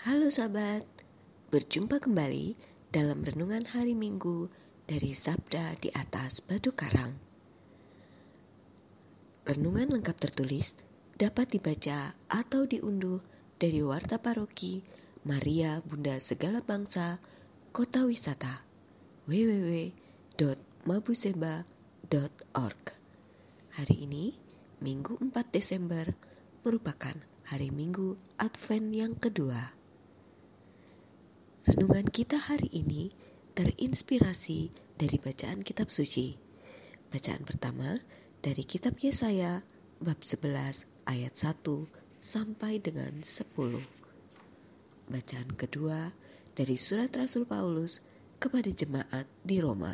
Halo sahabat, berjumpa kembali dalam renungan hari Minggu dari Sabda di atas Batu Karang. Renungan lengkap tertulis dapat dibaca atau diunduh dari Warta Paroki Maria Bunda Segala Bangsa Kota Wisata www.mabuseba.org Hari ini, Minggu 4 Desember, merupakan hari Minggu Advent yang kedua. Renungan kita hari ini terinspirasi dari bacaan kitab suci. Bacaan pertama dari kitab Yesaya bab 11 ayat 1 sampai dengan 10. Bacaan kedua dari surat Rasul Paulus kepada jemaat di Roma.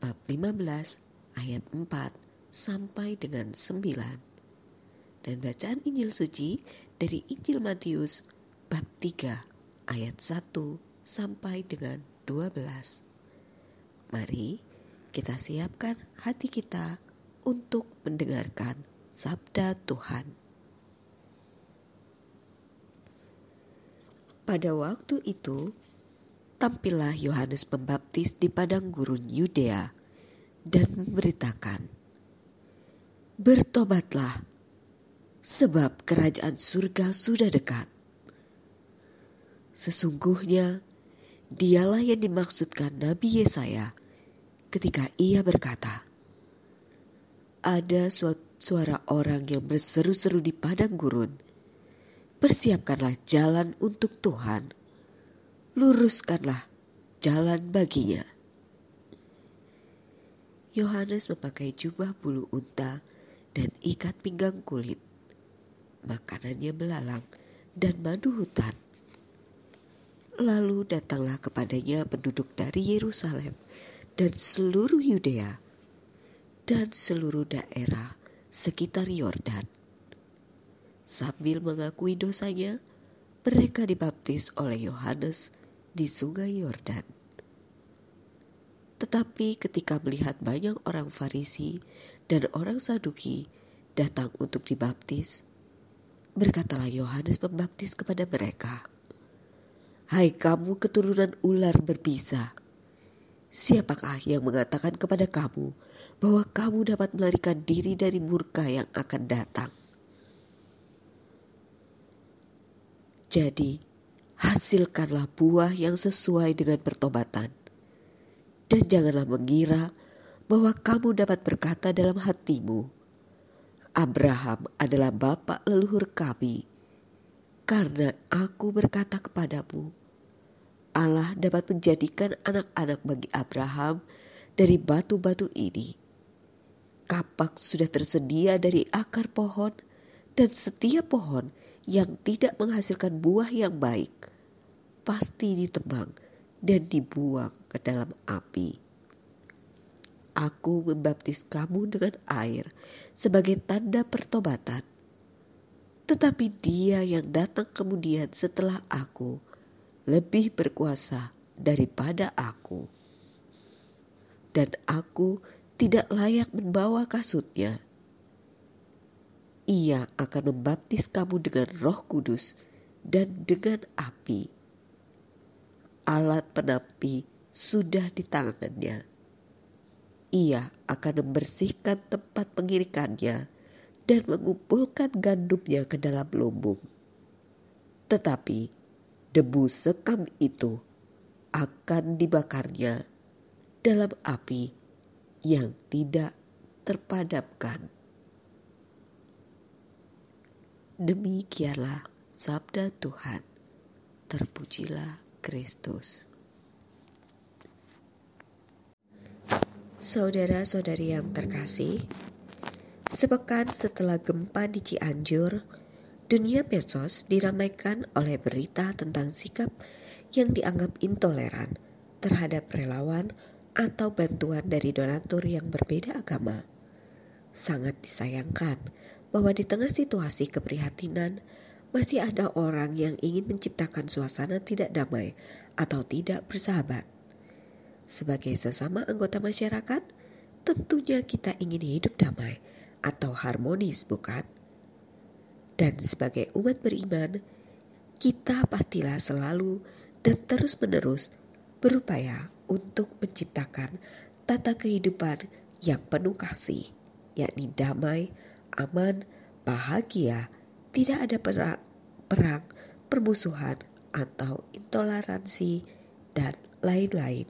Bab 15 ayat 4 sampai dengan 9. Dan bacaan Injil suci dari Injil Matius bab 3 ayat 1 sampai dengan 12. Mari kita siapkan hati kita untuk mendengarkan sabda Tuhan. Pada waktu itu, tampillah Yohanes Pembaptis di padang gurun Yudea dan memberitakan, Bertobatlah, sebab kerajaan surga sudah dekat. Sesungguhnya dialah yang dimaksudkan Nabi Yesaya ketika ia berkata, Ada suara orang yang berseru-seru di padang gurun, Persiapkanlah jalan untuk Tuhan, luruskanlah jalan baginya. Yohanes memakai jubah bulu unta dan ikat pinggang kulit. Makanannya belalang dan madu hutan. Lalu datanglah kepadanya penduduk dari Yerusalem dan seluruh Yudea dan seluruh daerah sekitar Yordan. Sambil mengakui dosanya, mereka dibaptis oleh Yohanes di sungai Yordan. Tetapi ketika melihat banyak orang Farisi dan orang Saduki datang untuk dibaptis, berkatalah Yohanes Pembaptis kepada mereka, Hai kamu keturunan ular berbisa, siapakah yang mengatakan kepada kamu bahwa kamu dapat melarikan diri dari murka yang akan datang? Jadi, hasilkanlah buah yang sesuai dengan pertobatan. Dan janganlah mengira bahwa kamu dapat berkata dalam hatimu, Abraham adalah bapak leluhur kami karena aku berkata kepadamu, Allah dapat menjadikan anak-anak bagi Abraham dari batu-batu ini. Kapak sudah tersedia dari akar pohon, dan setiap pohon yang tidak menghasilkan buah yang baik pasti ditebang dan dibuang ke dalam api. Aku membaptis kamu dengan air sebagai tanda pertobatan tetapi dia yang datang kemudian setelah aku lebih berkuasa daripada aku. Dan aku tidak layak membawa kasutnya. Ia akan membaptis kamu dengan roh kudus dan dengan api. Alat penapi sudah di tangannya. Ia akan membersihkan tempat pengirikannya dan mengumpulkan gandumnya ke dalam lumbung. Tetapi debu sekam itu akan dibakarnya dalam api yang tidak terpadamkan. Demikianlah sabda Tuhan. Terpujilah Kristus. Saudara-saudari yang terkasih, Sepekan setelah gempa di Cianjur, dunia medsos diramaikan oleh berita tentang sikap yang dianggap intoleran terhadap relawan atau bantuan dari donatur yang berbeda agama. Sangat disayangkan bahwa di tengah situasi keprihatinan masih ada orang yang ingin menciptakan suasana tidak damai atau tidak bersahabat. Sebagai sesama anggota masyarakat, tentunya kita ingin hidup damai atau harmonis, bukan? Dan sebagai umat beriman, kita pastilah selalu dan terus-menerus berupaya untuk menciptakan tata kehidupan yang penuh kasih, yakni damai, aman, bahagia, tidak ada perang, perang permusuhan, atau intoleransi, dan lain-lain.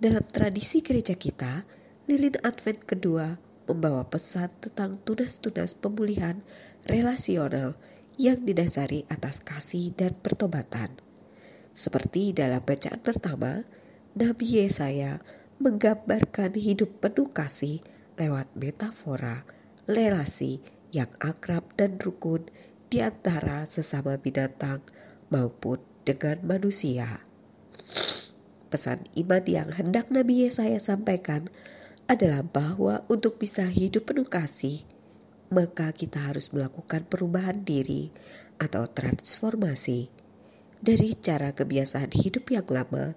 Dalam tradisi gereja kita, lilin Advent kedua membawa pesan tentang tunas-tunas pemulihan relasional yang didasari atas kasih dan pertobatan. Seperti dalam bacaan pertama, Nabi Yesaya menggambarkan hidup penuh kasih lewat metafora relasi yang akrab dan rukun di antara sesama binatang maupun dengan manusia. Pesan iman yang hendak Nabi Yesaya sampaikan adalah bahwa untuk bisa hidup penuh kasih, maka kita harus melakukan perubahan diri atau transformasi dari cara kebiasaan hidup yang lama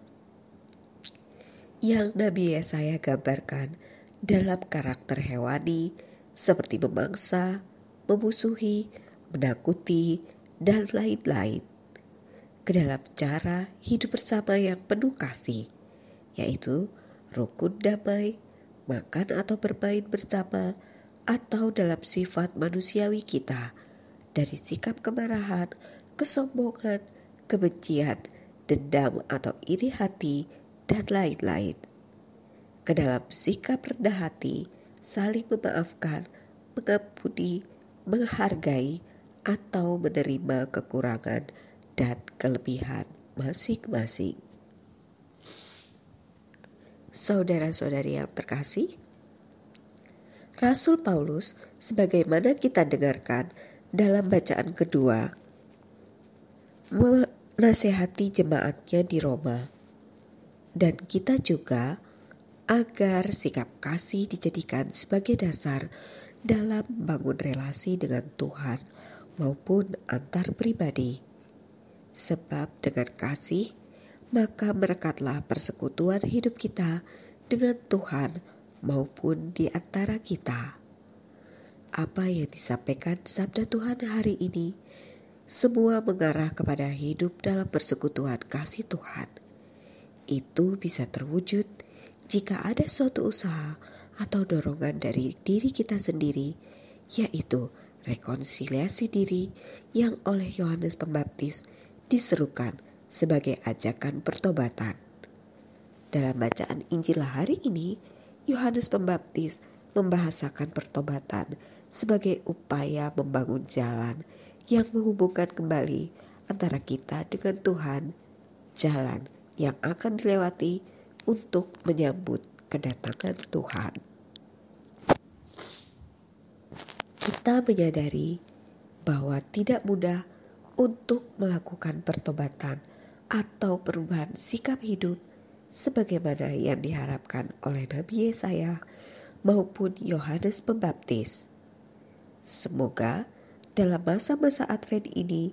yang Nabi Yesaya gambarkan dalam karakter hewani seperti memangsa, memusuhi, menakuti, dan lain-lain ke dalam cara hidup bersama yang penuh kasih, yaitu rukun damai, makan atau bermain bersama, atau dalam sifat manusiawi kita dari sikap kemarahan, kesombongan, kebencian, dendam atau iri hati, dan lain-lain. Ke dalam sikap rendah hati, saling memaafkan, mengampuni, menghargai, atau menerima kekurangan dan kelebihan masing-masing. Saudara-saudari yang terkasih, Rasul Paulus, sebagaimana kita dengarkan dalam bacaan kedua, menasehati jemaatnya di Roma, dan kita juga agar sikap kasih dijadikan sebagai dasar dalam membangun relasi dengan Tuhan maupun antar pribadi. Sebab dengan kasih, maka merekatlah persekutuan hidup kita dengan Tuhan maupun di antara kita. Apa yang disampaikan sabda Tuhan hari ini, semua mengarah kepada hidup dalam persekutuan kasih Tuhan. Itu bisa terwujud jika ada suatu usaha atau dorongan dari diri kita sendiri, yaitu rekonsiliasi diri yang oleh Yohanes Pembaptis diserukan sebagai ajakan pertobatan. Dalam bacaan Injil hari ini, Yohanes Pembaptis membahasakan pertobatan sebagai upaya membangun jalan yang menghubungkan kembali antara kita dengan Tuhan, jalan yang akan dilewati untuk menyambut kedatangan Tuhan. kita menyadari bahwa tidak mudah untuk melakukan pertobatan atau perubahan sikap hidup sebagaimana yang diharapkan oleh Nabi Yesaya maupun Yohanes Pembaptis. Semoga dalam masa-masa Advent ini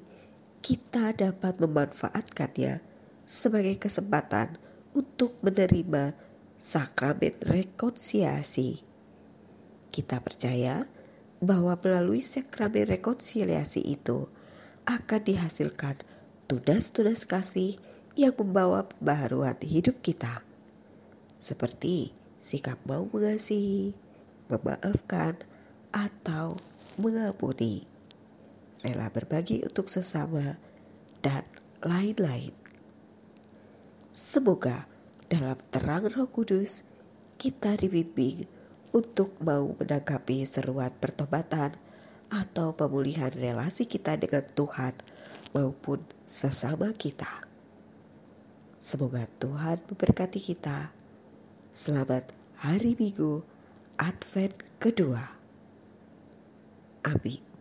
kita dapat memanfaatkannya sebagai kesempatan untuk menerima sakramen rekonsiliasi. Kita percaya bahwa melalui sakramen rekonsiliasi itu akan dihasilkan tunas-tunas kasih yang membawa pembaharuan hidup kita. Seperti sikap mau mengasihi, memaafkan, atau mengampuni, rela berbagi untuk sesama, dan lain-lain. Semoga dalam terang roh kudus kita dibimbing untuk mau menanggapi seruan pertobatan atau pemulihan relasi kita dengan Tuhan maupun sesama kita. Semoga Tuhan memberkati kita. Selamat hari Minggu Advent kedua. Amin.